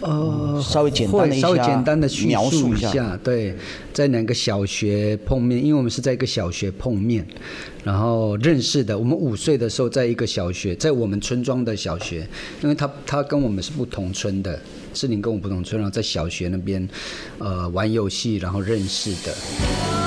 呃，稍微简单的稍微简单的描述一下，对，在两个小学碰面？因为我们是在一个小学碰面，然后认识的。我们五岁的时候在一个小学，在我们村庄的小学，因为他他跟我们是不同村的，是你跟我不同村，然后在小学那边，呃，玩游戏，然后认识的。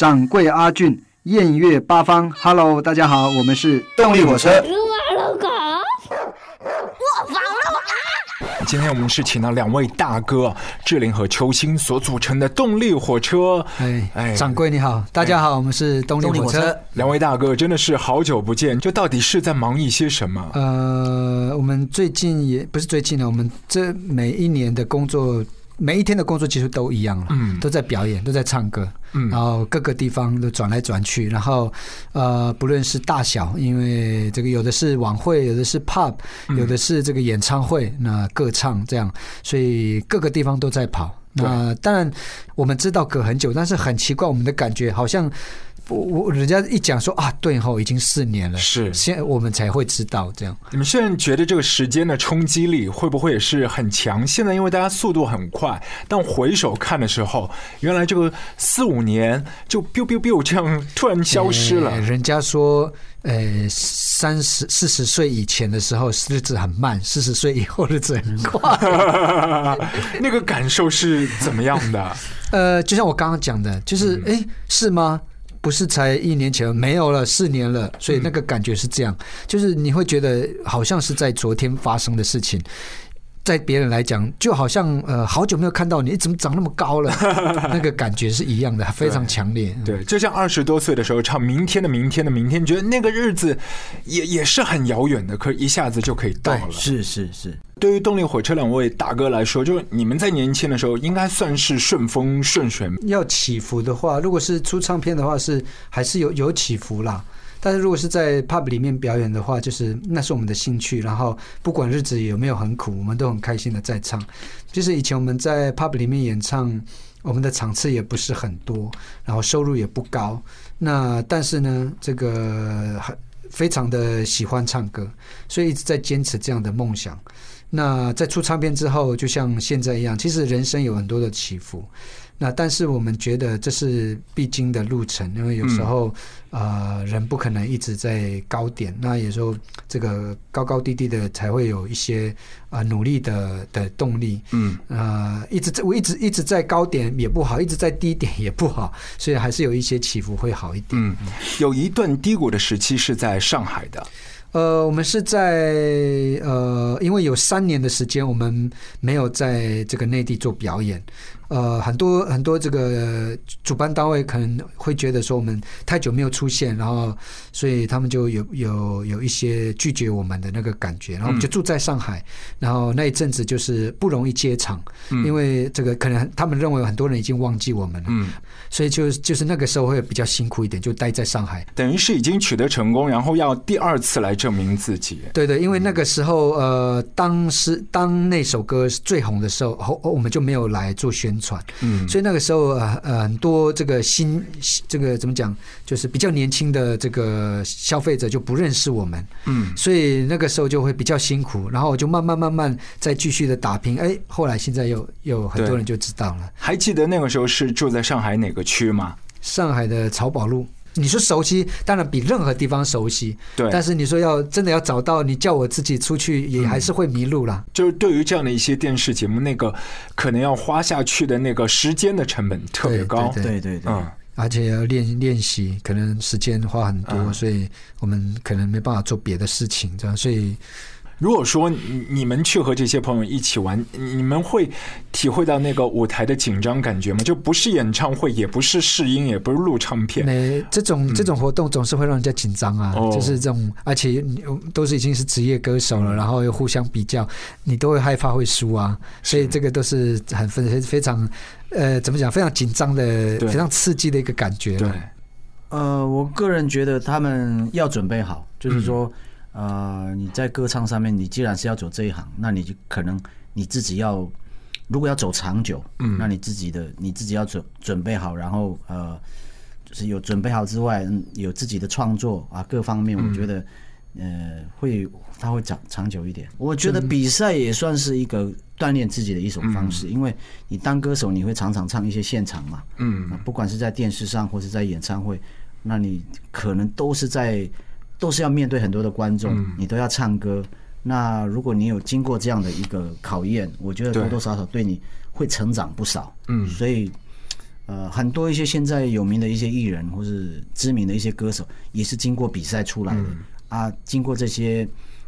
掌柜阿俊，艳月八方，Hello，大家好，我们是动力火车。我放了今天我们是请到两位大哥志玲和邱星所组成的动力火车。哎哎，掌柜你好，大家好，我们是动力火车。两位大哥真的是好久不见，就到底是在忙一些什么？呃，我们最近也不是最近了，我们这每一年的工作。每一天的工作其实都一样了，都在表演，都在唱歌，然后各个地方都转来转去，然后呃，不论是大小，因为这个有的是晚会，有的是 pub，有的是这个演唱会，那歌唱这样，所以各个地方都在跑。那当然我们知道隔很久，但是很奇怪，我们的感觉好像。我我人家一讲说啊，对吼，已经四年了，是现在我们才会知道这样。你们现在觉得这个时间的冲击力会不会也是很强？现在因为大家速度很快，但回首看的时候，原来这个四五年就 biu biu biu 这样突然消失了。人家说，呃，三十四十岁以前的时候日子很慢，四十岁以后日子很快。那个感受是怎么样的？呃，就像我刚刚讲的，就是哎，是吗？不是才一年前没有了四年了，所以那个感觉是这样，就是你会觉得好像是在昨天发生的事情。在别人来讲，就好像呃，好久没有看到你，怎么长那么高了？那个感觉是一样的，非常强烈。对，就像二十多岁的时候唱《明天的明天的明天》，觉得那个日子也也是很遥远的，可一下子就可以到了。是是是。对于动力火车两位大哥来说，就是你们在年轻的时候应该算是顺风顺水。要起伏的话，如果是出唱片的话，是还是有有起伏啦。但是如果是在 pub 里面表演的话，就是那是我们的兴趣，然后不管日子有没有很苦，我们都很开心的在唱。就是以前我们在 pub 里面演唱，我们的场次也不是很多，然后收入也不高。那但是呢，这个很非常的喜欢唱歌，所以一直在坚持这样的梦想。那在出唱片之后，就像现在一样，其实人生有很多的起伏。那但是我们觉得这是必经的路程，因为有时候呃人不可能一直在高点，那有时候这个高高低低的才会有一些啊努力的的动力。嗯，呃一直在我一直一直在高点也不好，一直在低点也不好，所以还是有一些起伏会好一点。嗯，有一段低谷的时期是在上海的。呃，我们是在呃，因为有三年的时间我们没有在这个内地做表演。呃，很多很多这个主办单位可能会觉得说我们太久没有出现，然后所以他们就有有有一些拒绝我们的那个感觉，然后我们就住在上海，然后那一阵子就是不容易接场，因为这个可能他们认为很多人已经忘记我们了，所以就就是那个时候会比较辛苦一点，就待在上海。等于是已经取得成功，然后要第二次来证明自己。对对，因为那个时候呃，当时当那首歌最红的时候，后我们就没有来做宣传，嗯，所以那个时候呃呃很多这个新这个怎么讲，就是比较年轻的这个消费者就不认识我们，嗯，所以那个时候就会比较辛苦，然后就慢慢慢慢再继续的打拼，哎，后来现在又又很多人就知道了。还记得那个时候是住在上海哪个区吗？上海的漕宝路，你说熟悉，当然比任何地方熟悉。对，但是你说要真的要找到，你叫我自己出去，也还是会迷路啦。就是对于这样的一些电视节目，那个可能要花下去的那个时间的成本特别高。对对对对，嗯，而且要练练习，可能时间花很多，嗯所以我们可能没办法做别的事情，这样。所以如果说你你们去和这些朋友一起玩，你们会体会到那个舞台的紧张感觉吗？就不是演唱会，也不是试音，也不是录唱片。没这种这种活动总是会让人家紧张啊，就是这种，而且你都是已经是职业歌手嗯。了，然后又互相比较，你都会害怕会输啊，所以这个都是很非非常呃怎么讲，非常紧张的、非常刺激的一个感觉。对，呃，我个人觉得他们要准备好，就是说，呃，你在歌唱上面，你既然是要走这一行，那你就可能你自己要，如果要走长久，嗯那你自己的你自己要准准备好，然后呃，就是有准备好之外，嗯有自己的创作啊，各方面，我觉得。呃，会它会长长久一点。我觉得比赛也算是一个锻炼自己的一种方式，因为你当歌手，你会常常唱一些现场嘛，嗯啊，不管是在电视上或是在演唱会，那你可能都是在都是要面对很多的观众，嗯。你都要唱歌。那如果你有经过这样的一个考验，我觉得多多少少对你会成长不少。嗯。所以呃，很多一些现在有名的一些艺人或是知名的一些歌手，也是经过比赛出来的、啊，经过这些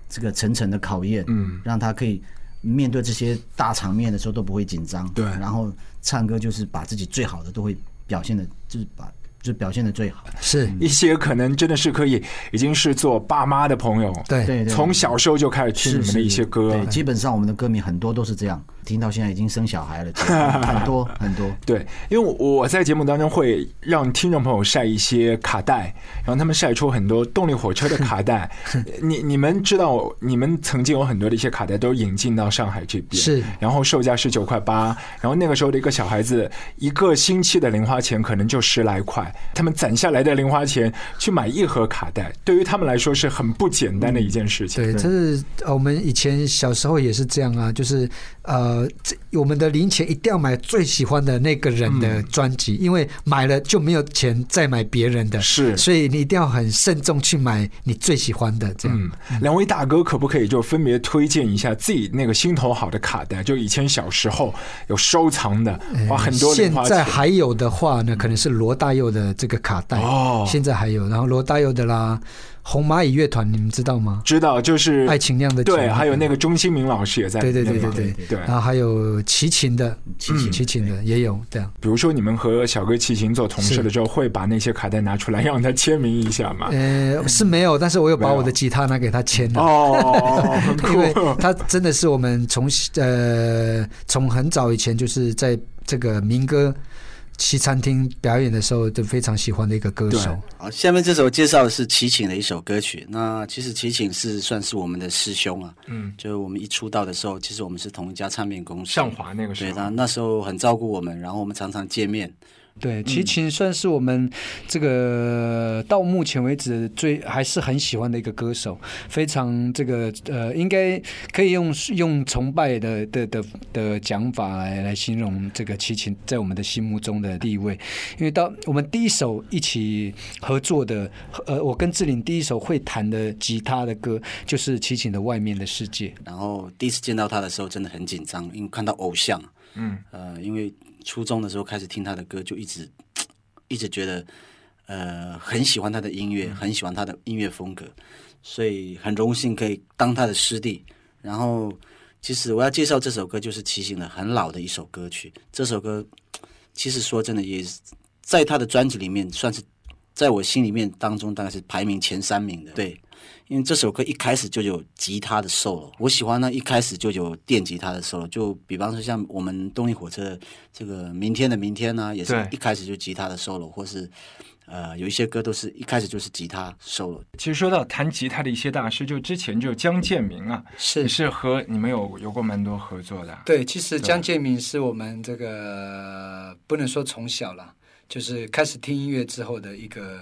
这个层层的考验，嗯，让他可以面对这些大场面的时候都不会紧张，对。然后唱歌就是把自己最好的都会表现的，就是把就是表现的最好。是。一些可能真的是可以已经是做爸妈的朋友，对。对对，从小时候就开始听你们的一些歌对，，基本上我们的歌迷很多都是这样，听到现在已经生小孩了，很多 很多。对，因为我在节目当中会让听众朋友晒一些卡带，然后他们晒出很多动力火车的卡带。你你们知道，你们曾经有很多的一些卡带都引进到上海这边，是然后售价是九块八，然后那个时候的一个小孩子一个星期的零花钱可能就十来块，他们攒下来的零花钱去买一盒卡带，对于他们来说是很不简单的一件事情。对，这是呃我们以前小时候也是这样啊，就是呃，这我们的零钱一定要买最喜欢的那个人的专辑，因为买了就没有钱再买别人的，是所以你一定要很慎重去买你最喜欢的，这样。嗯，两位大哥可不可以就分别推荐一下自己那个心头好的卡带？就以前小时候有收藏的，花很多零现。在还有的话呢，可能是罗大佑的这个卡带，哦现在还有，然后罗大佑的啦，红蚂蚁乐团，你们知道吗？知道就是爱情酿的酒对，还有那个钟兴明老师也在对。对对对对对。然后还有齐秦的，齐秦齐秦的也有这样。比如说你们和小哥齐秦做同事的时候，会把那些卡带拿出来让他签名一下吗？呃，是没有，但是我有把我的吉他拿给他签了。哦，很因为。他真的是我们从呃从很早以前就是在这个民歌西餐厅表演的时候就非常喜欢的一个歌手。好，下面这首介绍的是齐秦的一首歌曲。那其实齐秦是算是我们的师兄啊，嗯，就是我们一出道的时候，其实我们是同一家唱片公司。向华那个时候对，候他，那时候很照顾我们，然后我们常常见面。对，齐秦算是我们这个到目前为止最还是很喜欢的一个歌手，非常这个呃，应该可以用用崇拜的的的的讲法来来形容这个齐秦在我们的心目中的地位。因为到我们第一首一起合作的，呃，我跟志玲第一首会弹的吉他的歌就是齐秦的《外面的世界》。然后第一次见到他的时候，真的很紧张，因为看到偶像。嗯，呃，因为初中的时候开始听他的歌，就一直 一直觉得呃很喜欢他的音乐，很喜欢他的音乐风格，所以很荣幸可以当他的师弟。然后，其实我要介绍这首歌，就是齐秦的很老的一首歌曲。这首歌 其实说真的，也是在他的专辑里面算是在我心里面当中大概是排名前三名的。对，因为这首歌一开始就有吉他的 solo，我喜欢呢一开始就有电吉他的 solo，就比方说像我们动力火车这个明天的明天呢、也是一开始就吉他的 solo，或是呃，有一些歌都是一开始就是吉他 solo，其实说到弹吉他的一些大师，就之前就江建明啊，是。是和你们有有过蛮多合作的。对，其实江建明是我们这个不能说从小了，就是开始听音乐之后的一个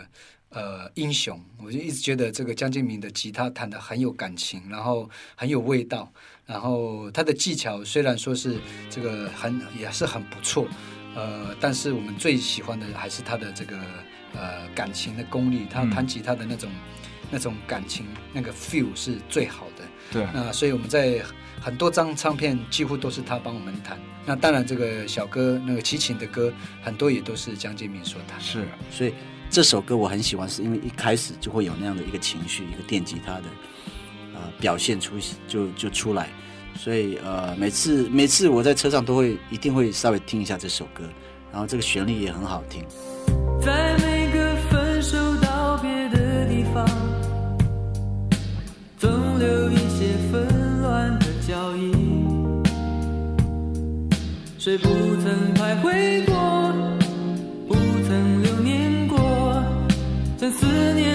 呃英雄。我就一直觉得这个江建明的吉他弹的很有感情，然后很有味道，然后他的技巧虽然说是这个很也是很不错，呃，但是我们最喜欢的还是他的这个呃感情的功力，他嗯弹吉他的那种、那种感情那个 feel 是最好的。对，那所以我们在很多张唱片几乎都是他帮我们弹。那当然，这个小哥那个齐秦的歌很多也都是江建明所弹。是所以这首歌我很喜欢，是因为一开始就会有那样的一个情绪，一个电吉他的呃表现出就就出来，所以呃每次每次我在车上都会一定会稍微听一下这首歌，然后这个旋律也很好听。在每个分手道别的地方，总留一些纷乱的脚印。谁不曾徘徊将思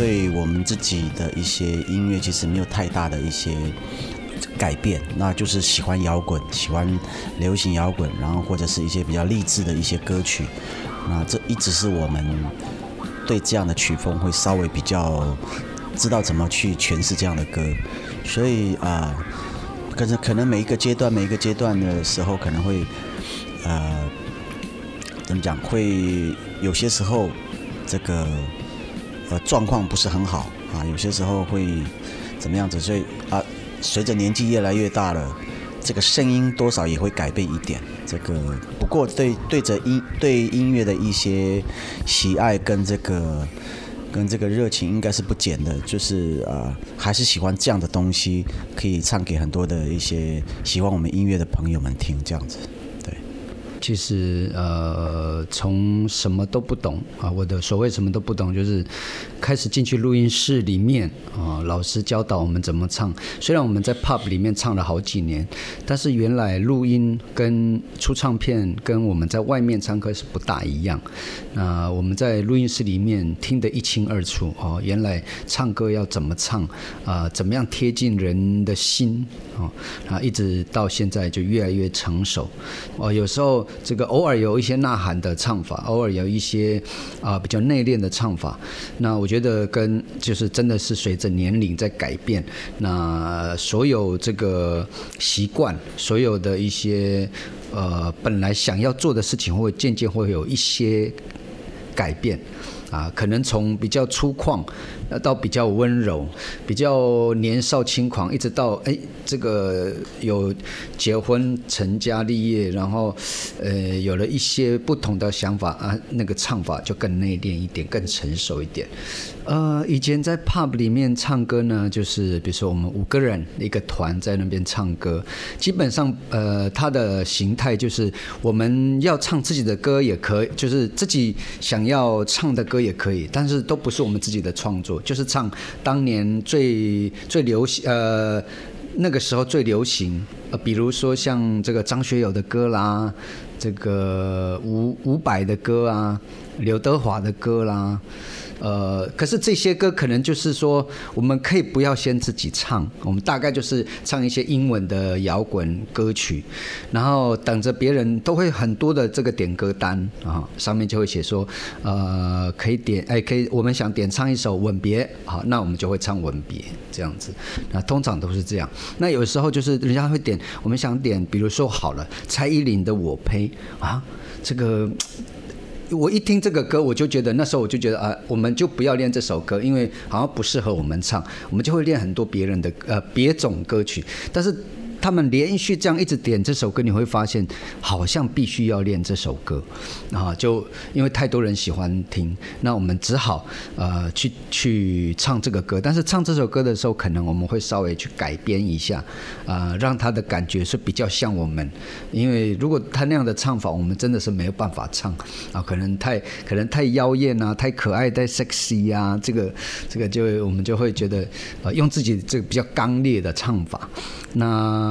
对我们自己的一些音乐其实没有太大的一些改变，那就是喜欢摇滚，喜欢流行摇滚，然后或者是一些比较励志的一些歌曲，那这一直是我们对这样的曲风会稍微比较知道怎么去诠释这样的歌，所以啊，可是可能每一个阶段每一个阶段的时候可能会呃怎么讲，会有些时候这个呃状况不是很好啊，有些时候会怎么样子，所以啊，随着年纪越来越大了，这个声音多少也会改变一点。这个不过对对着音对音乐的一些喜爱跟这个跟这个热情应该是不减的，就是啊还是喜欢这样的东西，可以唱给很多的一些喜欢我们音乐的朋友们听，这样子。其实呃，从什么都不懂啊，我的所谓什么都不懂，就是开始进去录音室里面啊，老师教导我们怎么唱。虽然我们在 pub 里面唱了好几年，但是原来录音跟出唱片跟我们在外面唱歌是不大一样。那我们在录音室里面听得一清二楚哦，原来唱歌要怎么唱啊、怎么样贴近人的心哦，啊，一直到现在就越来越成熟。哦，有时候这个偶尔有一些呐喊的唱法，偶尔有一些啊、比较内敛的唱法。那我觉得跟就是真的是随着年龄在改变，那所有这个习惯，所有的一些呃本来想要做的事情，会渐渐会有一些改变。啊，可能从比较粗犷，到比较温柔，比较年少轻狂，一直到哎，这个有结婚成家立业，然后呃，有了一些不同的想法啊，那个唱法就更内敛一点，更成熟一点。呃，以前在 pub 里面唱歌呢，就是比如说我们五个人一个团在那边唱歌，基本上呃，它的形态就是我们要唱自己的歌也可以，就是自己想要唱的歌也可以，但是都不是我们自己的创作，就是唱当年最最流行呃。那个时候最流行，呃，比如说像这个张学友的歌啦，这个伍伍佰的歌啊，刘德华的歌啦，呃，可是这些歌可能就是说，我们可以不要先自己唱，我们大概就是唱一些英文的摇滚歌曲，然后等着别人都会很多的这个点歌单啊，上面就会写说，呃，可以点，哎，可以，我们想点唱一首《吻别》，好，那我们就会唱《吻别》这样子，那通常都是这样。那有时候就是人家会点，我们想点，比如说好了，蔡依林的《我呸》啊，这个。我一听这个歌，我就觉得那时候我就觉得啊，我们就不要练这首歌，因为好像不适合我们唱，我们就会练很多别人的呃别种歌曲，但是。他们连续这样一直点这首歌，你会发现好像必须要练这首歌啊！就因为太多人喜欢听，那我们只好呃去去唱这个歌。但是唱这首歌的时候，可能我们会稍微去改编一下，啊，让他的感觉是比较像我们。因为如果他那样的唱法，我们真的是没有办法唱啊，可能太可能太妖艳啊，太可爱，太 sexy 啊，这个这个就我们就会觉得呃，用自己这个比较刚烈的唱法。那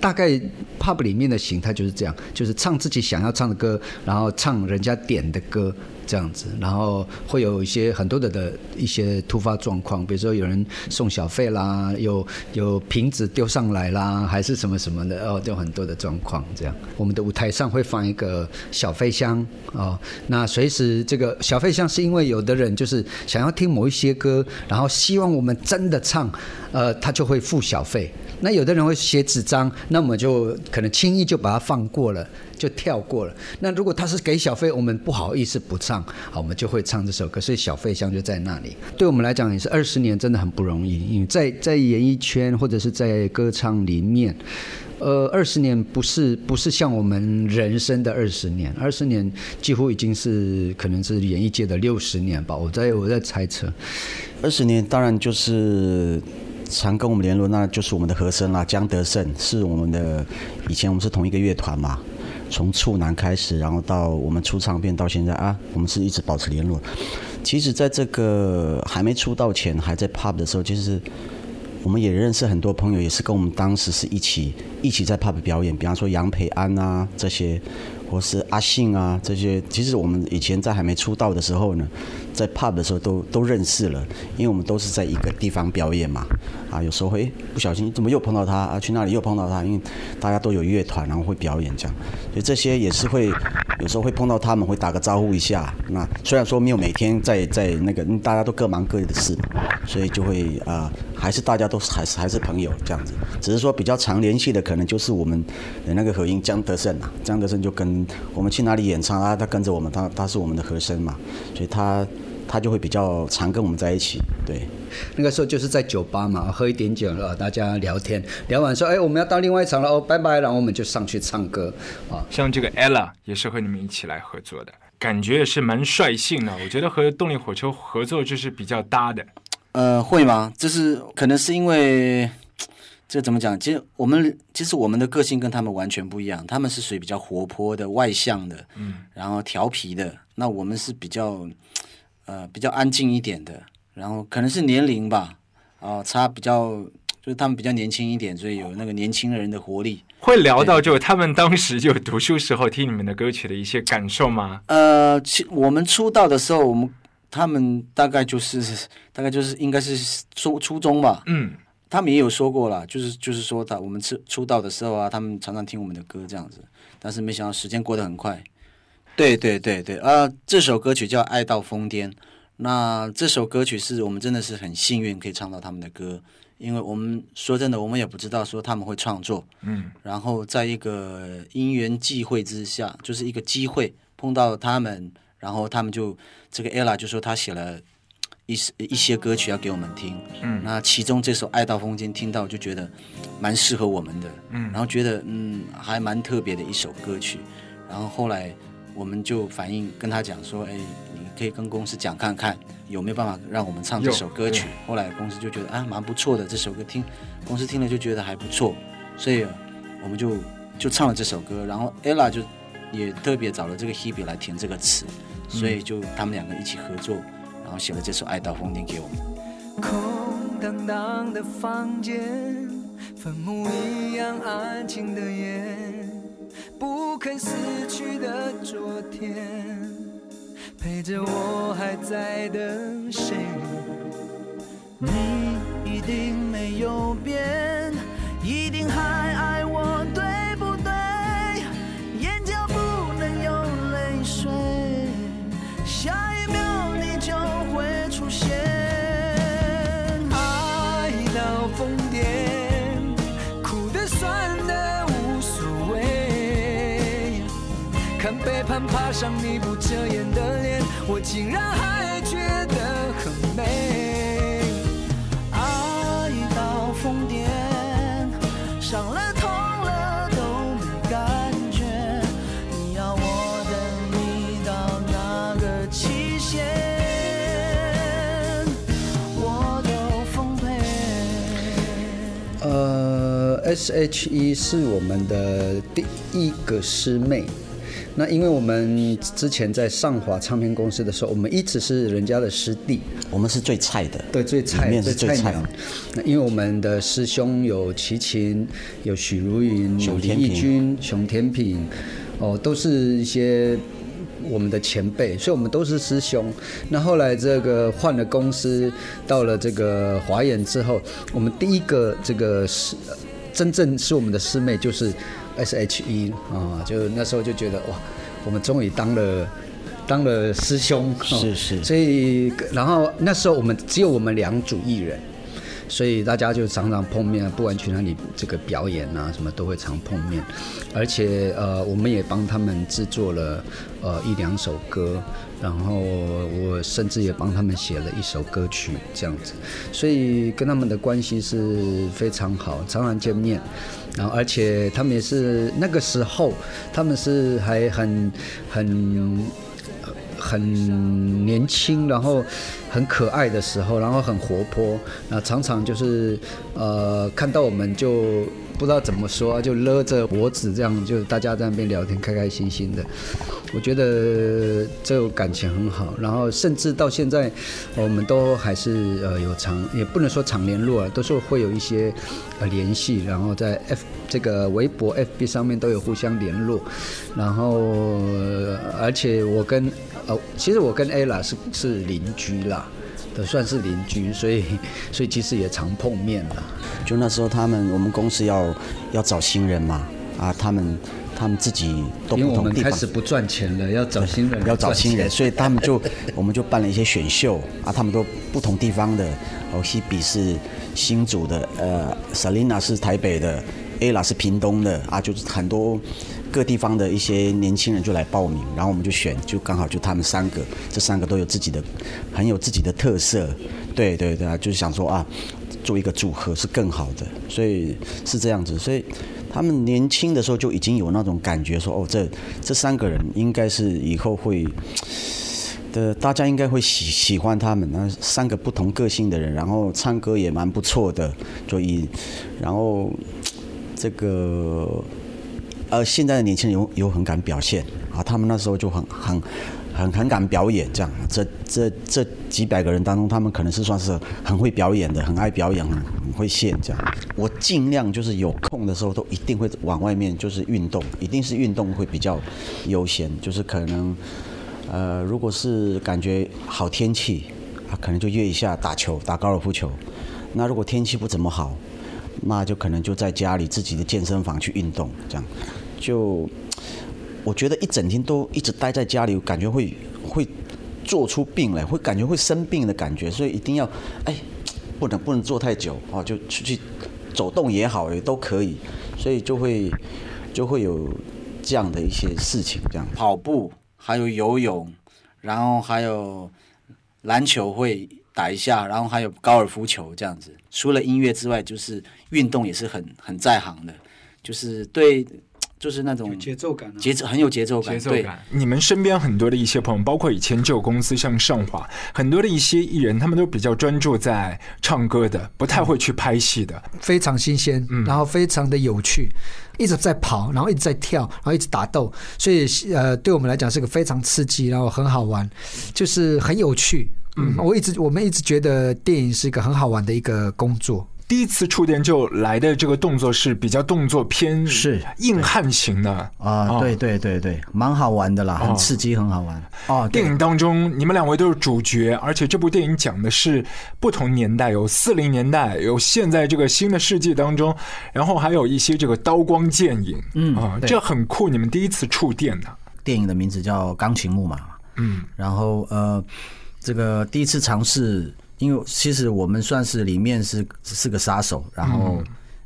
大概 pub 里面的形态就是这样，就是唱自己想要唱的歌，然后唱人家点的歌。这样子，然后会有一些很多的的一些突发状况，比如说有人送小费啦，有有瓶子丢上来啦，还是什么什么的哦，就很多的状况这样。我们的舞台上会放一个小费箱哦，那随时这个小费箱是因为有的人就是想要听某一些歌，然后希望我们真的唱，呃，他就会付小费。那有的人会写纸张，那我们就可能轻易就把它放过了，就跳过了。那如果他是给小费，我们不好意思不唱，好，我们就会唱这首歌。所以小费箱就在那里。对我们来讲也是二十年，真的很不容易。因为在在演艺圈或者是在歌唱里面，呃，二十年不是不是像我们人生的二十年，二十年几乎已经是可能是演艺界的六十年吧。我在我在猜测，二十年当然就是。常跟我们联络，那就是我们的和声啦，江德胜是我们的，以前我们是同一个乐团嘛，从处男开始，然后到我们出唱片到现在啊，我们是一直保持联络。其实，在这个还没出道前，还在 pub 的时候，其实我们也认识很多朋友，也是跟我们当时是一起一起在 pub 表演，比方说杨培安啊这些，或是阿信啊这些。其实我们以前在还没出道的时候呢。在 pub 的时候都都认识了，因为我们都是在一个地方表演嘛，啊，有时候会不小心怎么又碰到他？啊，去那里又碰到他，因为大家都有乐团，然后会表演这样，所以这些也是会有时候会碰到他们，会打个招呼一下。那虽然说没有每天在在那个，大家都各忙各的事，所以就会啊，还是大家都还是还是朋友这样子，只是说比较常联系的可能就是我们的那个和音江德胜啊，江德胜就跟我们去哪里演唱啊，他跟着我们，他他是我们的和声嘛，所以他。他就会比较常跟我们在一起，对。那个时候就是在酒吧嘛，喝一点酒了，大家聊天，聊完说，哎，我们要到另外一场了，哦，拜拜，然后我们就上去唱歌啊。像这个 ella 也是和你们一起来合作的，感觉也是蛮率性的。我觉得和动力火车合作就是比较搭的。呃，会吗？就是可能是因为这怎么讲？其实我们其实我们的个性跟他们完全不一样，他们是属于比较活泼的、外向的，嗯，然后调皮的。那我们是比较。呃，比较安静一点的，然后可能是年龄吧，哦，差比较，就是他们比较年轻一点，所以有那个年轻人的活力。会聊到就他们当时就读书时候听你们的歌曲的一些感受吗？呃，其我们出道的时候，我们他们大概就是大概就是应该是初初中吧。嗯，他们也有说过了，就是就是说他我们出出道的时候啊，他们常常听我们的歌这样子，但是没想到时间过得很快。对对对对，啊，这首歌曲叫《爱到疯癫》。那这首歌曲是我们真的是很幸运可以唱到他们的歌，因为我们说真的，我们也不知道说他们会创作。嗯。然后在一个因缘际会之下，就是一个机会碰到他们，然后他们就这个 ella 就说他写了一一些歌曲要给我们听。嗯。那其中这首《爱到疯癫》听到就觉得蛮适合我们的。嗯。然后觉得嗯还蛮特别的一首歌曲，然后后来。我们就反映跟他讲说，哎，你可以跟公司讲看看有没有办法让我们唱这首歌曲。后来公司就觉得啊，蛮不错的这首歌，听公司听了就觉得还不错，所以我们就就唱了这首歌。然后 ella 就也特别找了这个 Hebe 来填这个词，所以就他们两个一起合作，然后写了这首《爱到疯癫》给我们。空荡荡的房间，坟墓一样安静的夜。不肯死去的昨天，陪着我还在等谁？你一定没有变，一定还爱看背叛爬上你不遮掩的脸，我竟然还觉得很美。爱到疯癫，伤了痛了都没感觉。你要我等你到哪个期限，我都奉陪。呃，S.H.E 是我们的第一个师妹。那因为我们之前在上华唱片公司的时候，我们一直是人家的师弟，我们是最菜的，对，最菜里面最是最菜鸟。那因为我们的师兄有齐秦，有许茹芸，有李熊天平翊君、熊天平，哦，都是一些我们的前辈，所以我们都是师兄。那后来这个换了公司，到了这个华研之后，我们第一个这个师，真正是我们的师妹就是 S.H.E 啊，就那时候就觉得哇，我们终于当了。当了师兄，哦是是所以然后那时候我们只有我们两组艺人，所以大家就常常碰面，不管去哪里这个表演啊什么都会常碰面，而且呃我们也帮他们制作了呃一两首歌，然后我甚至也帮他们写了一首歌曲这样子，所以跟他们的关系是非常好，常常见面。然后，而且他们也是那个时候，他们是还很很很年轻，然后很可爱的时候，然后很活泼，那常常就是呃看到我们就不知道怎么说，就勒着脖子这样，就大家在那边聊天，开开心心的。我觉得这感情很好，然后甚至到现在，我们都还是呃有常，也不能说常联络啊，都是会有一些呃联系，然后在 F 这个微博、FB 上面都有互相联络，然后而且我跟呃其实我跟 Ella 是是邻居啦。都算是邻居，所以所以其实也常碰面啦。就那时候他们我们公司要要找新人嘛，啊，他们他们自己都因为我不同地方。们开始不赚钱了，要找新人，要找新人，所以他们就 我们就办了一些选秀啊，他们都不同地方的，哦，西比是新竹的，呃，Selina 是台北的，Ella 是屏东的啊，就是很多各地方的一些年轻人就来报名，然后我们就选，就刚好就他们三个，这三个都有自己的很有自己的特色，对对对啊，就是想说啊，做一个组合是更好的，所以是这样子，所以。他们年轻的时候就已经有那种感觉说，哦，这这三个人应该是以后会的，大家应该会喜喜欢他们。那三个不同个性的人，然后唱歌也蛮不错的，所以，然后这个呃，现在的年轻人有有很敢表现啊，他们那时候就很很很很敢表演，这样。这这这几百个人当中，他们可能是算是很会表演的，很爱表演，很很会现这样。我尽量就是有空的时候，都一定会往外面就是运动，一定是运动会比较悠闲，就是可能呃，如果是感觉好天气啊，可能就约一下打球，打高尔夫球。那如果天气不怎么好，那就可能就在家里自己的健身房去运动，这样。就我觉得一整天都一直待在家里，感觉会会做出病来，会感觉会生病的感觉，所以一定要哎，不能不能坐太久哦，就出去走动也好，也都可以，所以就会就会有这样的一些事情，这样。跑步，还有游泳，然后还有篮球会打一下，然后还有高尔夫球这样子。除了音乐之外，就是运动也是很很在行的，就是对，就是那种节奏感啊节奏很有节奏感，对。节奏感。你们身边很多的一些朋友，包括以前旧公司像上华，很多的一些艺人，他们都比较专注在唱歌的，不太会去拍戏的。非常新鲜，然后非常的有趣，一直在跑，然后一直在跳，然后一直打斗，所以呃，对我们来讲是个非常刺激，然后很好玩，就是很有趣。嗯，我一直我们一直觉得电影是一个很好玩的一个工作。第一次触电就来的这个动作是比较动作偏是。硬汉型的。啊、哦。对对对对，蛮好玩的啦，哦。很刺激，很好玩。哦，电影当中，你们两位都是主角，而且这部电影讲的是不同年代，有四零年代，有现在这个新的世纪当中，然后还有一些这个刀光剑影，嗯啊，对。这很酷。你们第一次触电的，电影的名字叫《钢琴木马》。嗯，然后呃，这个第一次尝试，因为其实我们算是里面是是个杀手，然后、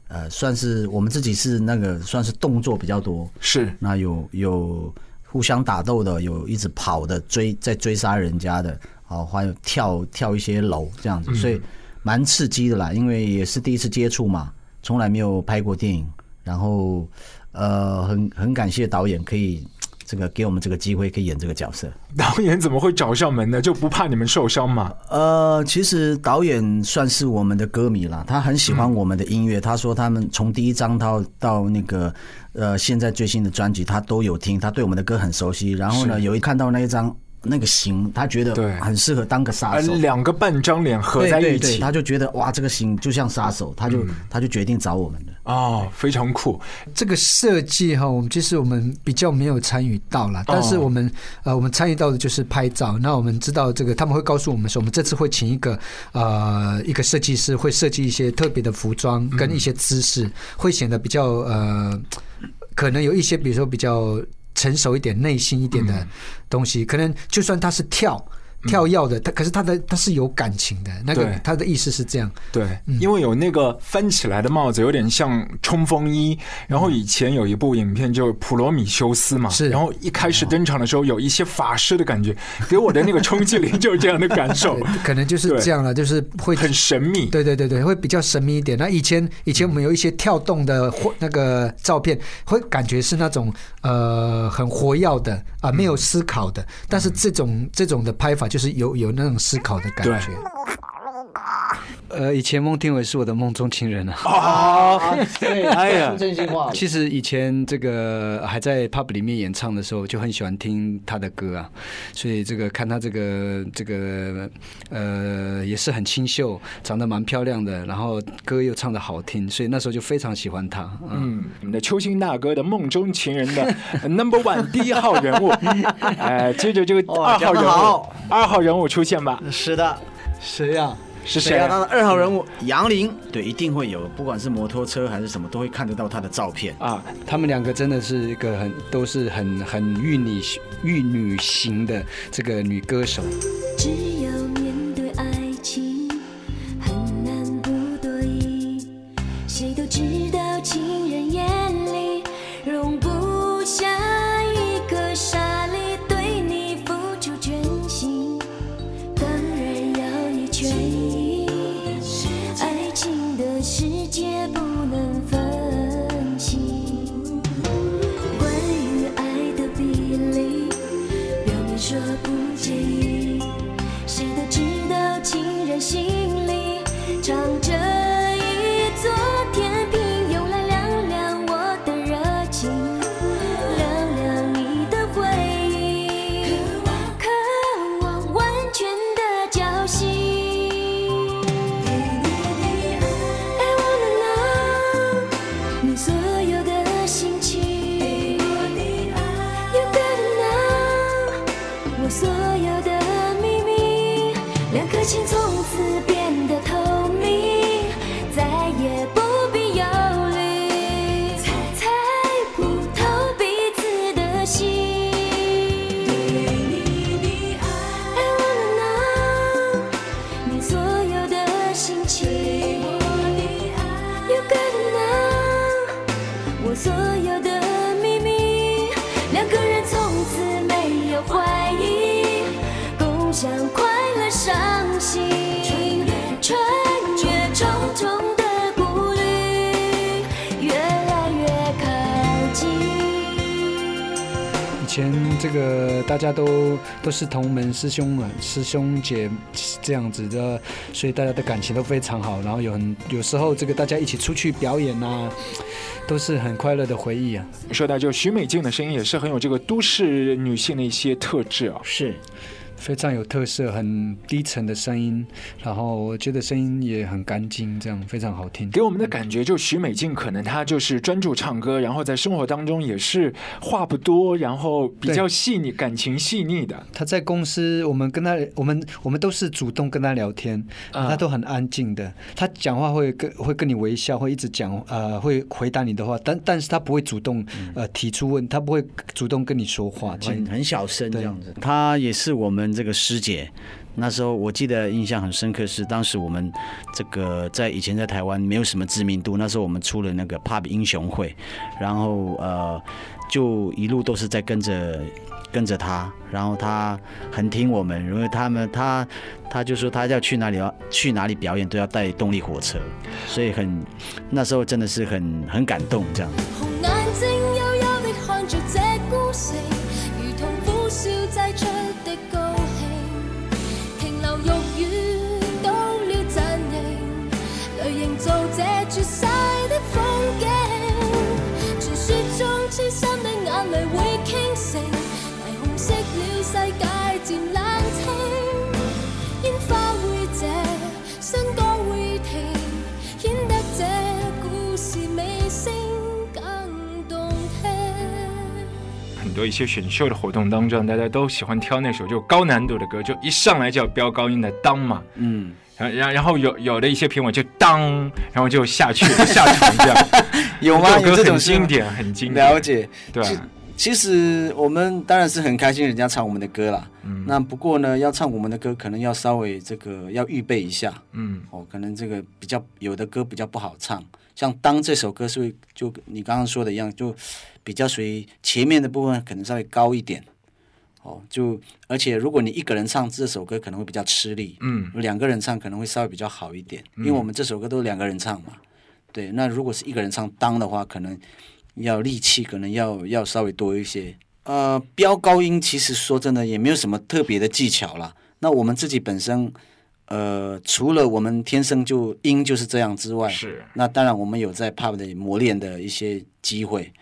呃，算是我们自己是那个算是动作比较多，是。那有有互相打斗的，有一直跑的追在追杀人家的，哦，还有跳跳一些楼这样子，所以蛮刺激的啦。因为也是第一次接触嘛，从来没有拍过电影，然后呃，很很感谢导演可以这个给我们这个机会，可以演这个角色。导演怎么会找上门呢？就不怕你们受伤吗？呃，其实导演算是我们的歌迷啦，他很喜欢我们的音乐。他说他们从第一张到到那个呃现在最新的专辑，他都有听，他对我们的歌很熟悉。然后呢，有一看到那一张那个型，他觉得很适合当个杀呃，手。两个半张脸合在一起，他就觉得哇，这个型就像杀手，他就、他就决定找我们的。哦，非常酷。这个设计哈，我们其实我们比较没有参与到啦，但是我们呃，我们参与到的就是拍照。那我们知道这个，他们会告诉我们说，我们这次会请一个呃一个设计师，会设计一些特别的服装跟一些姿势，会显得比较呃，可能有一些比如说比较成熟一点、内心一点的东西，可能就算他是跳。跳跃的，他可是他的他是有感情的，那个对他的意思是这样，对，因为有那个翻起来的帽子，有点像冲锋衣。然后以前有一部影片就《普罗米修斯》嘛，是然后一开始登场的时候有一些法师的感觉，给我的那个冲击力就是这样的感受，可能就是这样了，就是会很神秘。对对对对，会比较神秘一点。那以前以前我们有一些跳动的或那个照片，会感觉是那种呃很活跃的啊，没有思考的。但是这种这种的拍法就是有有那种思考的感觉。呃，以前孟庭苇是我的梦中情人啊。啊，对，哎呀。说真心话。其实以前这个还在 pub 里面演唱的时候，就很喜欢听他的歌啊，所以这个看他这个这个呃也是很清秀，长得蛮漂亮的，然后歌又唱的好听，所以那时候就非常喜欢他。嗯，嗯，我们的秋兴大哥的梦中情人的 number one 第一号人物，哎，接着这个哇讲得二号人物，二号人物出现吧，是的，谁呀、是谁谁啊？他的二号人物杨林，对，一定会有，不管是摩托车还是什么，都会看得到他的照片。啊？他们两个真的是一个很都是很很玉女玉女型的这个女歌手。只有这个大家都都是同门师兄啊，师兄姐这样子的，所以大家的感情都非常好。然后有很有时候这个大家一起出去表演啊，都是很快乐的回忆啊。说到就徐美静的声音也是很有这个都市女性的一些特质啊。是，非常有特色，很低沉的声音，然后我觉得声音也很干净，这样非常好听。给我们的感觉，就许美静可能她就是专注唱歌，然后在生活当中也是话不多，然后比较细腻，感情细腻的。她在公司，我们跟她，我们我们都是主动跟她聊天，她都很安静的。她讲话会跟会跟你微笑，会一直讲，呃，会回答你的话，但但是她不会主动呃提出问，她不会主动跟你说话。很很小声这样子。她也是我们这个师姐。那时候我记得印象很深刻是，当时我们这个在以前在台湾没有什么知名度，那时候我们出了那个 Pub 英雄会，然后呃就一路都是在跟着跟着他，然后他很听我们，因为他们他他就说他要去哪里要去哪里表演都要带动力火车，所以很那时候真的是很很感動這樣。紅眼睛幽幽地看着這孤城，多一些选秀的活动当中，大家都喜欢挑那首就高难度的歌，就一上来就要飙高音的当嘛，嗯，然然然后有有的一些评委就当，然后就下去了下场这样，有吗？这种经典，很经典，了解，对其实我们当然是很开心人家唱我们的歌啦。嗯。那不过呢，要唱我们的歌，可能要稍微这个要预备一下。嗯。哦。可能这个比较有的歌比较不好唱，像《当》这首歌是就你刚刚说的一样，就比较属于前面的部分可能稍微高一点哦。就而且如果你一个人唱这首歌，可能会比较吃力。嗯两个人唱可能会稍微比较好一点，因为我们这首歌都是两个人唱嘛。对，那如果是一个人唱当的话，可能要力气可能要要稍微多一些。呃，飙高音其实说真的也没有什么特别的技巧啦。那我们自己本身，呃，除了我们天生就音就是这样之外，是那当然我们有在 pub 的磨练的一些机会。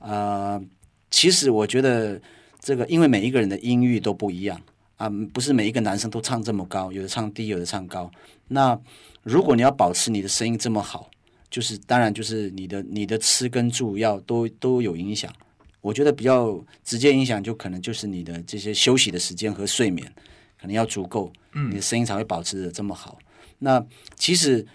呃，其实我觉得这个，因为每一个人的音域都不一样啊，不是每一个男生都唱这么高，有的唱低，有的唱高。那如果你要保持你的声音这么好，就是当然就是你的你的吃跟住要都都有影响。我觉得比较直接影响就可能就是你的这些休息的时间和睡眠，可能要足够，你的声音才会保持的这么好。那其实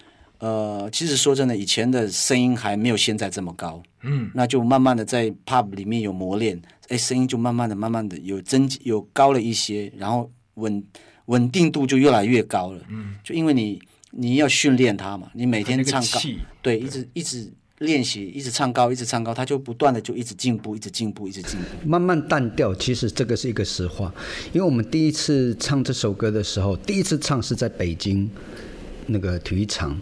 呃，其实说真的，以前的声音还没有现在这么高，嗯，那就慢慢的在 pub 里面有磨练，哎，声音就慢慢的、慢慢的有增有高了一些，然后稳稳定度就越来越高了。嗯，就因为你你要训练它嘛，你每天唱高，气。对，一直一直练习，一直唱高，一直唱高，它就不断的就一直进步，一直进步，一直进步。慢慢淡掉，其实这个是一个实话，因为我们第一次唱这首歌的时候，第一次唱是在北京那个体育场，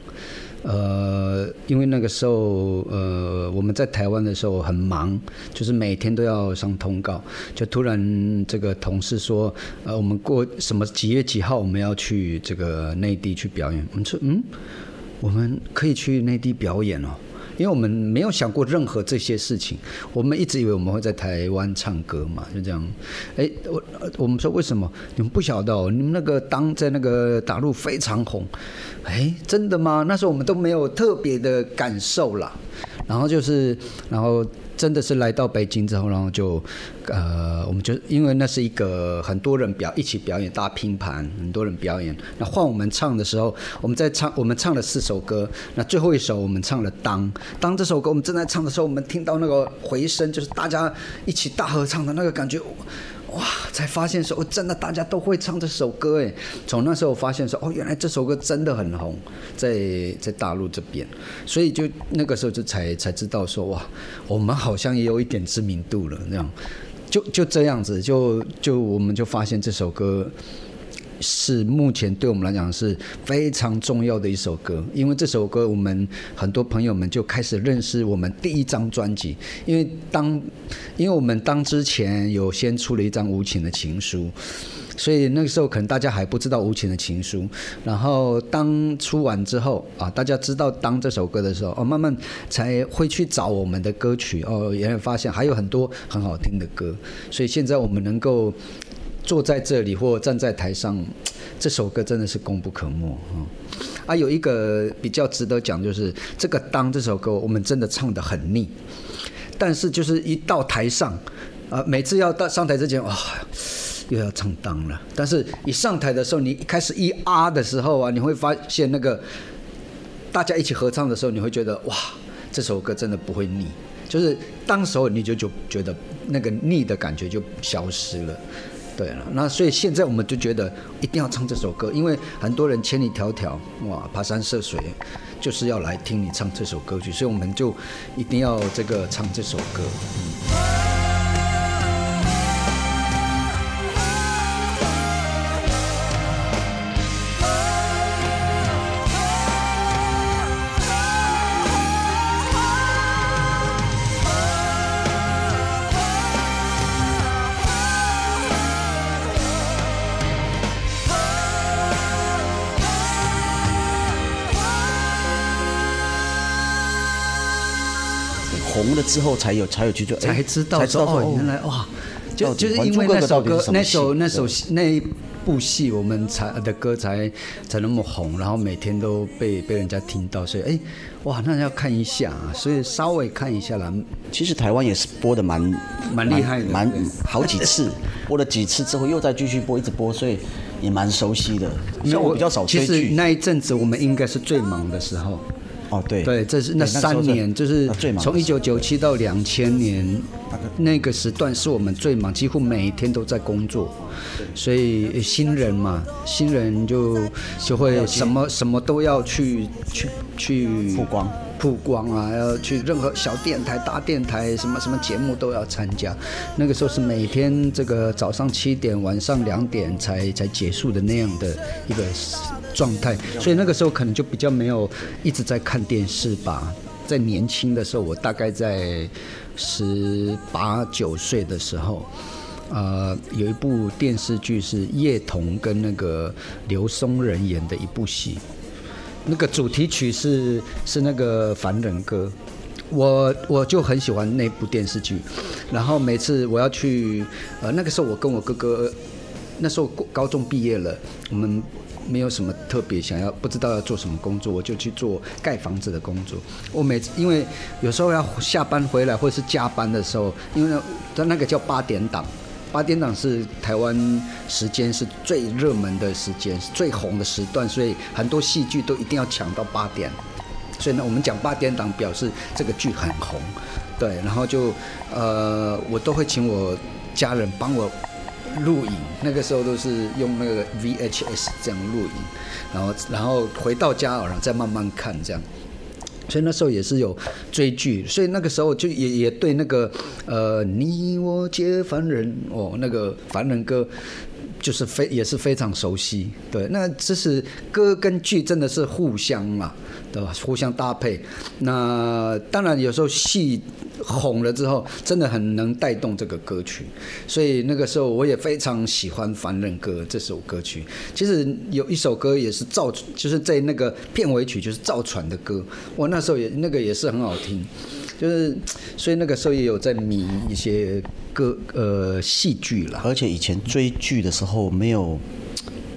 呃，因为那个时候呃我们在台湾的时候很忙，就是每天都要上通告，就突然这个同事说，呃，我们过什么几月几号我们要去这个内地去表演，我们说嗯，我们可以去内地表演哦。因为我们没有想过任何这些事情，我们一直以为我们会在台湾唱歌嘛，就这样。哎，我我们说为什么？你们不晓得哦，你们那个当在那个大陆非常红，哎，真的吗？那时候我们都没有特别的感受啦。然后就是，然后真的是来到北京之后，然后就，呃，我们就因为那是一个很多人表一起表演大拼盘，很多人表演。那换我们唱的时候，我们在唱，我们唱了四首歌，那最后一首我们唱了《当》。当这首歌我们正在唱的时候，我们听到那个回声，就是大家一起大合唱的那个感觉。哇！才发现说，哦，真的大家都会唱这首歌哎。从那时候发现说，哦，原来这首歌真的很红，在在大陆这边，所以就那个时候就才才知道说，哇，我们好像也有一点知名度了，那样，就就这样子，就就我们就发现这首歌。是目前对我们来讲是非常重要的一首歌，因为这首歌我们很多朋友们就开始认识我们第一张专辑，因为当因为我们当之前有先出了一张无情的情书，所以那个时候可能大家还不知道无情的情书，然后当出完之后啊，大家知道当这首歌的时候，哦，慢慢才会去找我们的歌曲，哦，原来发现还有很多很好听的歌，所以现在我们能够。坐在这里或站在台上，这首歌真的是功不可没啊。啊，有一个比较值得讲，就是这个《当》这首歌，我们真的唱得很腻，但是就是一到台上，啊，每次要到上台之前，哇、又要唱《当》了。但是一上台的时候，你一开始一啊的时候啊，你会发现那个大家一起合唱的时候，你会觉得哇，这首歌真的不会腻。就是当时候你就就觉得那个腻的感觉就消失了。对了，那所以现在我们就觉得一定要唱这首歌，因为很多人千里迢迢哇爬山涉水，就是要来听你唱这首歌曲，所以我们就一定要这个唱这首歌。了之后才有才有去做，哎才知道才知道说说哦，原来哇，就就是因为那首歌、那首那首那一部戏，我们才的歌才才那么红，然后每天都被被人家听到，所以哎，哇，那要看一下啊，所以稍微看一下啦。其实台湾也是播的蛮蛮厉害的蛮好几次，播了几次之后又再继续播，一直播，所以也蛮熟悉的。因为我比较少其实追剧。那一阵子我们应该是最忙的时候。哦，对。对，这是那三年，就是从一九九七到两千年，那个时段是我们最忙，几乎每一天都在工作。所以新人嘛，新人就就会什么什么都要去去去曝光曝光啊，要去任何小电台、大电台，什么什么节目都要参加。那个时候是每天这个早上七点、晚上两点才才结束的那样的一个状态，所以那个时候可能就比较没有一直在看电视吧。在年轻的时候，我大概在十八九岁的时候。呃，有一部电视剧是叶童跟那个刘松仁演的一部戏，那个主题曲是是那个《凡人歌》，我我就很喜欢那部电视剧，然后每次我要去，呃，那个时候我跟我哥哥，那时候高中毕业了，我们没有什么特别想要，不知道要做什么工作，我就去做盖房子的工作。我每次因为有时候要下班回来或者是加班的时候，因为呢，它那个叫八点档。八点档是台湾时间是最热门的时间，是最红的时段，所以很多戏剧都一定要抢到八点。所以呢，我们讲八点档表示这个剧很红，对，然后就呃，我都会请我家人帮我录影，那个时候都是用那个 VHS 这样录影，然后然后回到家然后再慢慢看这样。所以那时候也是有追剧，所以那个时候就也也对那个呃你我皆凡人哦那个凡人歌。就是非也是非常熟悉，对，那这是歌跟剧真的是互相嘛，对吧？互相搭配。那当然有时候戏红了之后，真的很能带动这个歌曲，所以那个时候我也非常喜欢《凡人歌》这首歌曲。其实有一首歌也是赵，就是在那个片尾曲就是赵传的歌，我那时候也那个也是很好听。就是，所以那个时候也有在迷一些歌呃戏剧了，而且以前追剧的时候没有，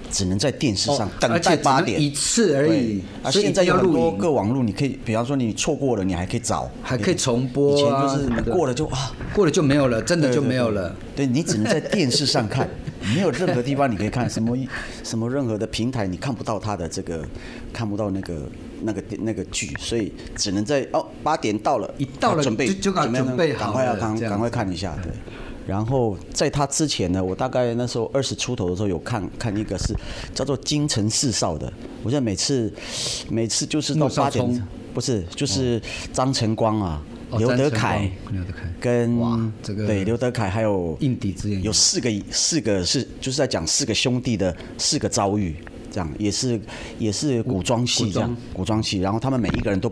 只能在电视上等待八点一次而已对，啊，所以现在有很多个网络，你可以，比方说你错过了，你还可以找，还可以重播以前啊就是过了就啊，过了就没有了，真的就没有了。对你只能在电视上看，没有任何地方你可以看，什么什么任何的平台你看不到他的这个，看不到那个那个那个剧，所以只能在哦八点到了，一到了啊准备就准备赶快要赶赶快看一下，对。然后在他之前呢，我大概那时候二十出头的时候有看看一个是叫做《京城四少》的，我现在每次每次就是到八点，不是就是张晨光啊，哦刘德凯刘德凯。跟这个对刘德凯还有有四个四个是就是在讲四个兄弟的四个遭遇，这样也是也是古装戏这样古装戏，然后他们每一个人都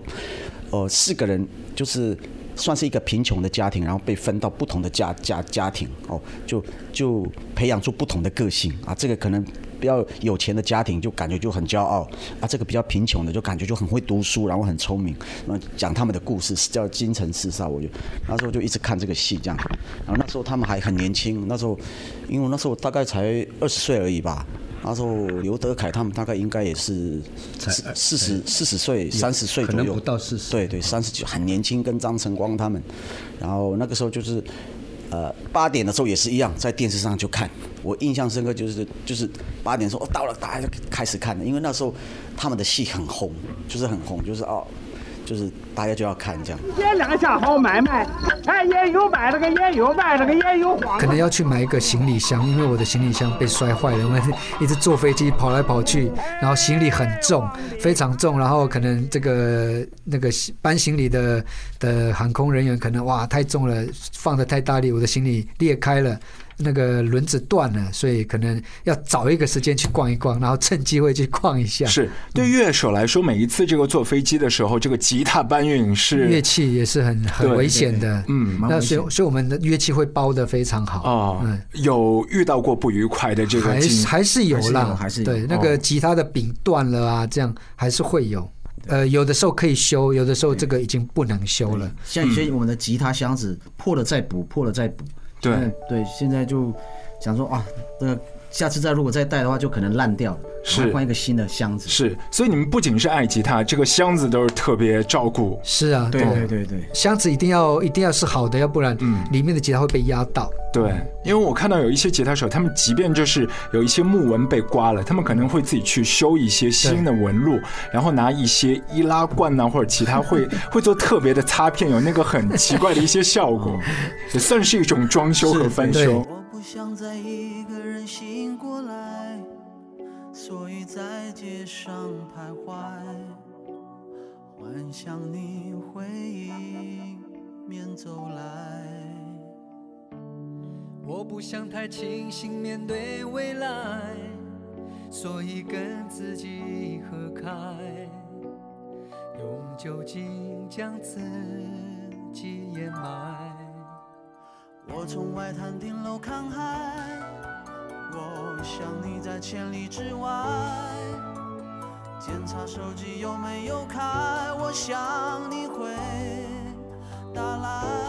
呃四个人就是算是一个贫穷的家庭，然后被分到不同的家家家庭哦，就就培养出不同的个性啊，这个可能。比较有钱的家庭就感觉就很骄傲啊，这个比较贫穷的就感觉就很会读书，然后很聪明，然后讲他们的故事是叫《京城四少》，我就那时候就一直看这个戏这样，然后那时候他们还很年轻，那时候因为那时候大概才二十岁而已吧。那时候刘德凯他们大概应该也是才四四十四十岁、三十岁左右，可能不到40对对，三十九很年轻，跟张晨光他们。然后那个时候就是，呃，八点的时候也是一样，在电视上就看。我印象深刻就是就是八点说哦到了，大家就开始看了，因为那时候他们的戏很红，就是很红，就是哦，就是大家就要看这样。这两下好买卖，哎，也有买了个，也有卖了个，也有黄可能要去买一个行李箱，因为我的行李箱被摔坏了，我们一直坐飞机跑来跑去，然后行李很重，非常重，然后可能这个那个搬行李的的航空人员可能哇太重了，放的太大力，我的行李裂开了。那个轮子断了，所以可能要找一个时间去逛一逛，然后趁机会去逛一下。是对乐手来说，每一次这个坐飞机的时候，这个吉他搬运是乐器也是很很危险的，嗯那所以所以我们的乐器会包的非常好。哦嗯，有遇到过不愉快的这个还是还是有啦，还是还是对那哦。个吉他的柄断了啊，这样还是会有。呃，有的时候可以修，有的时候这个已经不能修了。像有些我们的吉他箱子破了再补，破了再补。对。对，现在就想说啊，这下次再如果再带的话，就可能烂掉了，是。换一个新的箱子。是，所以你们不仅是爱吉他，这个箱子都是特别照顾。是啊，对。对。对对，箱子一定要一定要是好的，要不然嗯。里面的吉他会被压到。对，因为我看到有一些吉他手，他们即便就是有一些木纹被刮了，他们可能会自己去修一些新的纹路，然后拿一些易拉罐呐、或者其他会 会做特别的擦片，有那个很奇怪的一些效果，也算是一种装修和翻修。不想再一个人醒过来，所以在街上徘徊，幻想你会迎面走来。我不想太清醒面对未来，所以跟自己合开，用酒精将自己掩埋。我从外滩顶楼看海，我想你在千里之外。检查手机有没有开，我想你会打来。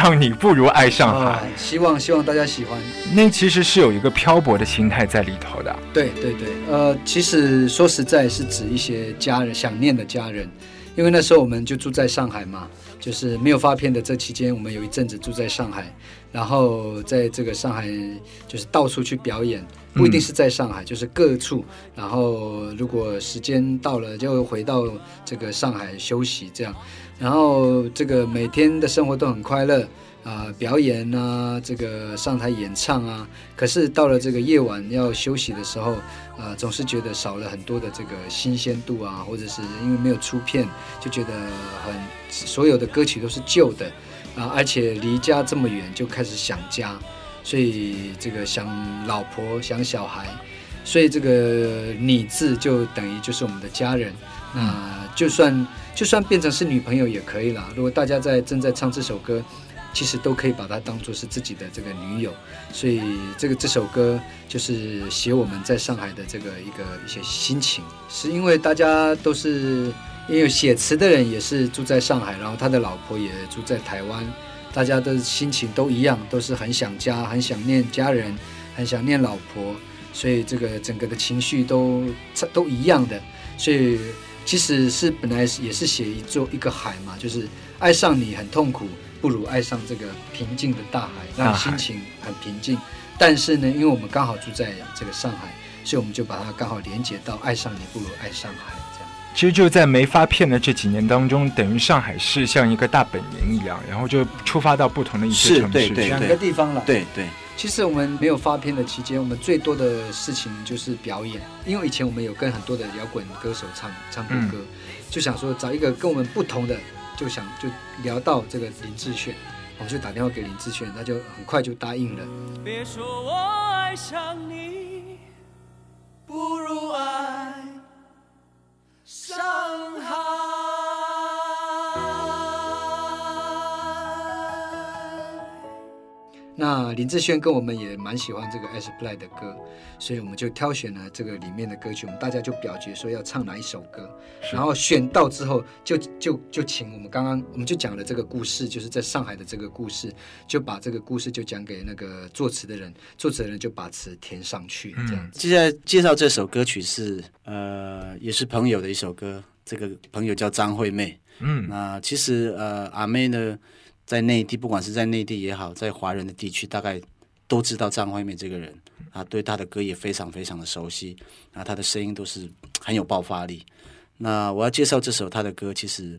上你不如爱上海，希望希望大家喜欢。那其实是有一个漂泊的心态在里头的。对对对，呃，其实说实在是指一些家人想念的家人，因为那时候我们就住在上海嘛，就是没有发片的这期间，我们有一阵子住在上海，然后在这个上海就是到处去表演，不一定是在上海，就是各处，然后如果时间到了就回到这个上海休息这样，然后这个每天的生活都很快乐。啊、表演啊，这个上台演唱啊，可是到了这个夜晚要休息的时候，啊，总是觉得少了很多的这个新鲜度啊，或者是因为没有出片，就觉得很所有的歌曲都是旧的啊，而且离家这么远，就开始想家，所以这个想老婆想小孩，所以这个你字就等于就是我们的家人。那就算就算变成是女朋友也可以啦。如果大家在正在唱这首歌，其实都可以把它当做是自己的这个女友。所以这个这首歌就是写我们在上海的这个一个一些心情，是因为大家都是因为写词的人也是住在上海，然后他的老婆也住在台湾，大家的心情都一样，都是很想家，很想念家人，很想念老婆，所以这个整个的情绪都都一样的，所以其实是本来是也是写一座一个海嘛，就是爱上你很痛苦，不如爱上这个平静的大海，让心情很平静。但是呢，因为我们刚好住在这个上海，所以我们就把它刚好连接到爱上你不如爱上海这样。其实就在没发片的这几年当中，等于上海市像一个大本营一样，然后就出发到不同的一些城市两个地方了。对对，其实我们没有发片的期间，我们最多的事情就是表演，因为以前我们有跟很多的摇滚歌手唱唱过歌，就想说找一个跟我们不同的，就想就聊到这个林志炫，我们就打电话给林志炫，他就很快就答应了。别说我爱上你，不如爱上海。那林志炫跟我们也蛮喜欢这个 S Play 的歌，所以我们就挑选了这个里面的歌曲，我们大家就表决说要唱哪一首歌，然后选到之后就就就请我们刚刚我们就讲了这个故事，就是在上海的这个故事，就把这个故事就讲给那个作词的人，作词的人就把词填上去，这样子。接下来介绍这首歌曲是呃，也是朋友的一首歌，这个朋友叫张惠妹。嗯，那其实呃，阿妹呢，在内地，不管是在内地也好，在华人的地区，大概都知道张惠妹这个人啊，对她的歌也非常非常的熟悉啊，她的声音都是很有爆发力。那我要介绍这首她的歌，其实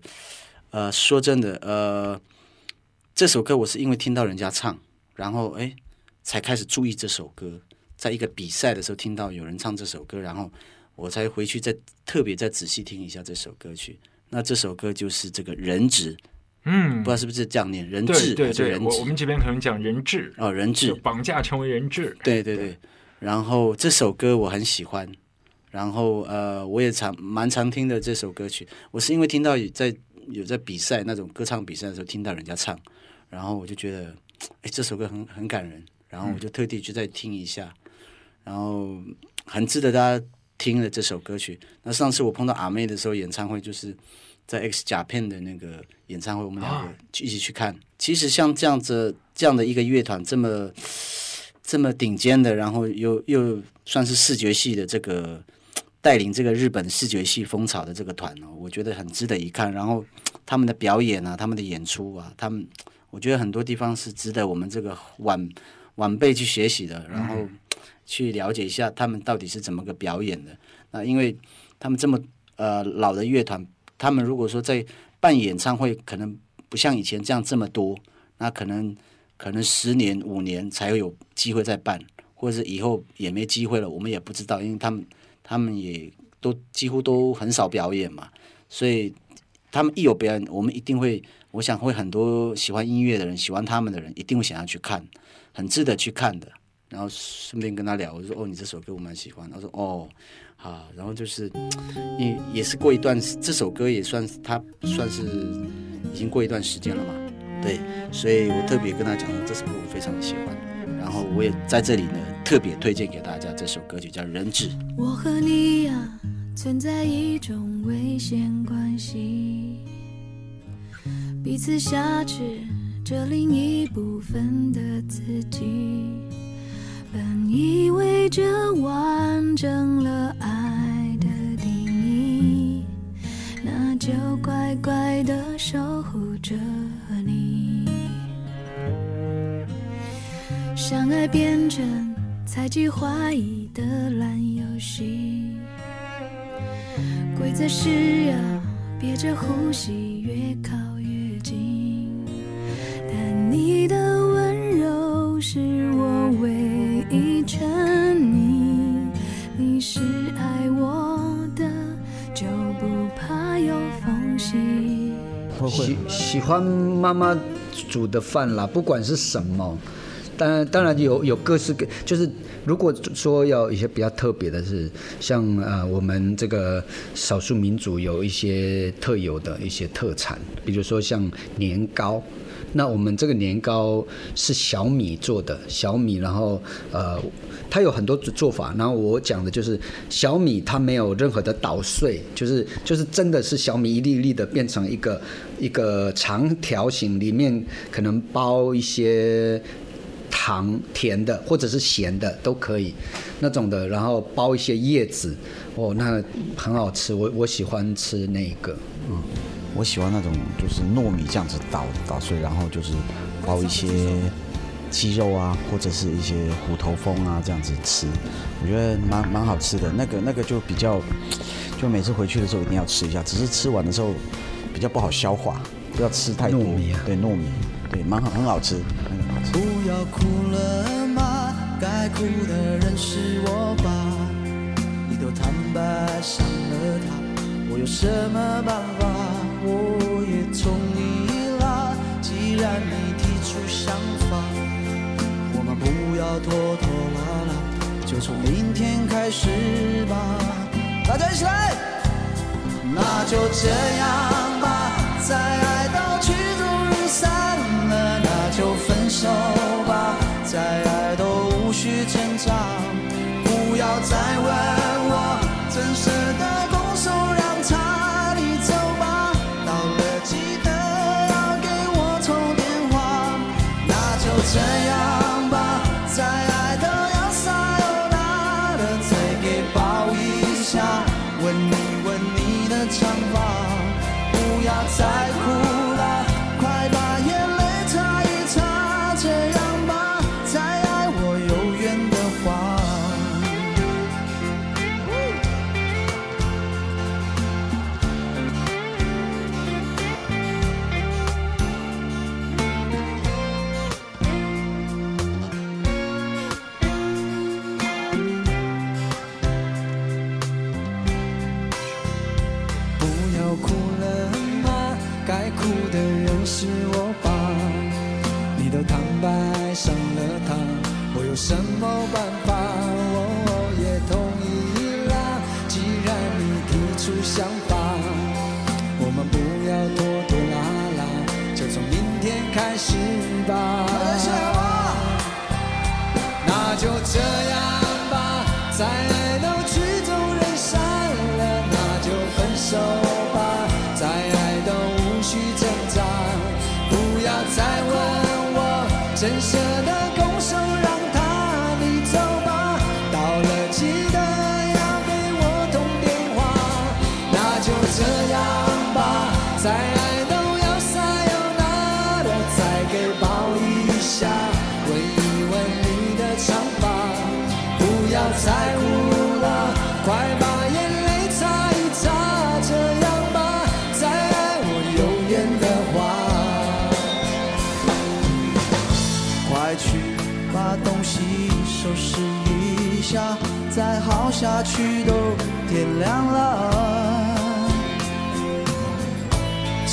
呃，说真的，呃，这首歌我是因为听到人家唱，然后哎，才开始注意这首歌。在一个比赛的时候听到有人唱这首歌，然后我才回去再特别再仔细听一下这首歌曲。那这首歌就是这个人质，嗯不知，道是不是这样念，人质对对，还是人我我们？这边可能讲人质，哦，人质，绑架成为人质。对对对。然后这首歌我很喜欢，然后呃，我也常蛮常听的这首歌曲。我是因为听到有在有在比赛那种歌唱比赛的时候听到人家唱，然后我就觉得，哎，这首歌很很感人，然后我就特地去再听一下，然后很值得大家听的这首歌曲。那上次我碰到阿妹的时候，演唱会就是在 X 甲片的那个演唱会，我们两个去一起去看。其实像这样子这样的一个乐团，这么这么顶尖的，然后又又算是视觉系的这个带领这个日本视觉系风潮的这个团哦，我觉得很值得一看。然后他们的表演啊，他们的演出啊，他们我觉得很多地方是值得我们这个晚晚辈去学习的，然后去了解一下他们到底是怎么个表演的。那因为他们这么呃老的乐团，他们如果说在办演唱会，可能不像以前这样这么多，那可能可能十年五年才会有机会再办，或者是以后也没机会了，我们也不知道，因为他们他们也都几乎都很少表演嘛，所以他们一有表演，我们一定会，我想会很多喜欢音乐的人，喜欢他们的人，一定会想要去看，很值得去看的。然后顺便跟他聊，我说：“哦，你这首歌我蛮喜欢。”他说：“哦，啊。”然后就是，因为也是过一段，这首歌也算他算是已经过一段时间了嘛，对，所以我特别跟他讲说这首歌我非常喜欢。然后我也在这里呢特别推荐给大家这首歌曲叫《人质》。我和你呀、存在一种危险关系，彼此挟持着另一部分的自己。本以为这完整了爱的定义，那就乖乖的守护着你。相爱变成猜忌怀疑的烂游戏，规则是要憋着呼吸，越靠越近。但你的温柔是我唯一沉溺，你是爱我的，就不怕有缝隙。喜喜欢妈妈煮的饭啦，不管是什么，当然当然有有各式各，就是如果说要一些比较特别的是，像呃我们这个少数民族有一些特有的一些特产，比如说像年糕。那我们这个年糕是小米做的，小米，然后呃，它有很多做法。然后我讲的就是小米，它没有任何的捣碎，就是就是真的是小米一粒粒的变成一个一个长条形，里面可能包一些糖甜的或者是咸的都可以那种的，然后包一些叶子，哦，那很好吃，我我喜欢吃那个。嗯我喜欢那种就是糯米这样子捣捣碎，然后就是包一些鸡肉啊，或者是一些虎头蜂啊这样子吃，我觉得蛮蛮好吃的。那个那个就比较，就每次回去的时候一定要吃一下，只是吃完的时候比较不好消化，不要吃太多。糯米啊对糯米，对，蛮好，很好吃，那个很好吃。不要哭了吗？该哭的人是我吧？你都坦白伤了他，我有什么办法？我也从然你提出想法，我们不要拖拖拉拉，就从明天开始吧。大家一起来，那就这样吧，再爱到曲终人散了，那就分手吧，再爱都无需挣扎，不要再问我真实的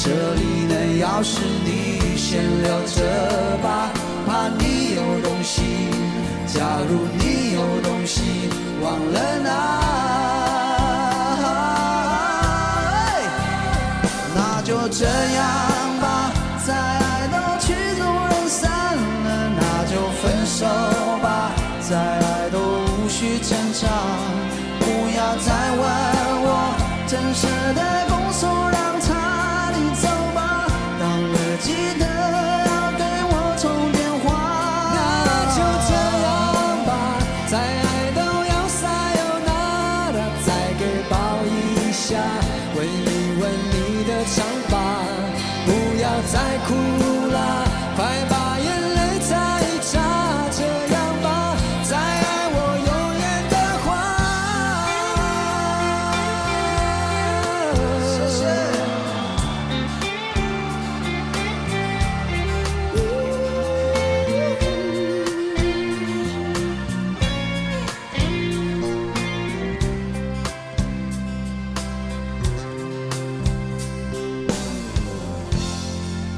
这里的钥匙你先留着吧，怕你有东西。假如你有东西忘了拿，那就这样吧，再爱都曲终人散了，那就分手吧，再爱都无需挣扎，不要再问我真实的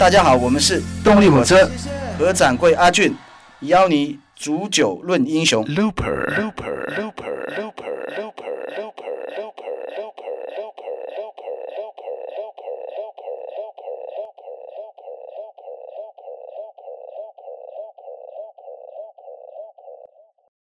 大家好，我们是动力火车何掌柜阿俊，邀你煮酒论英雄。Looper。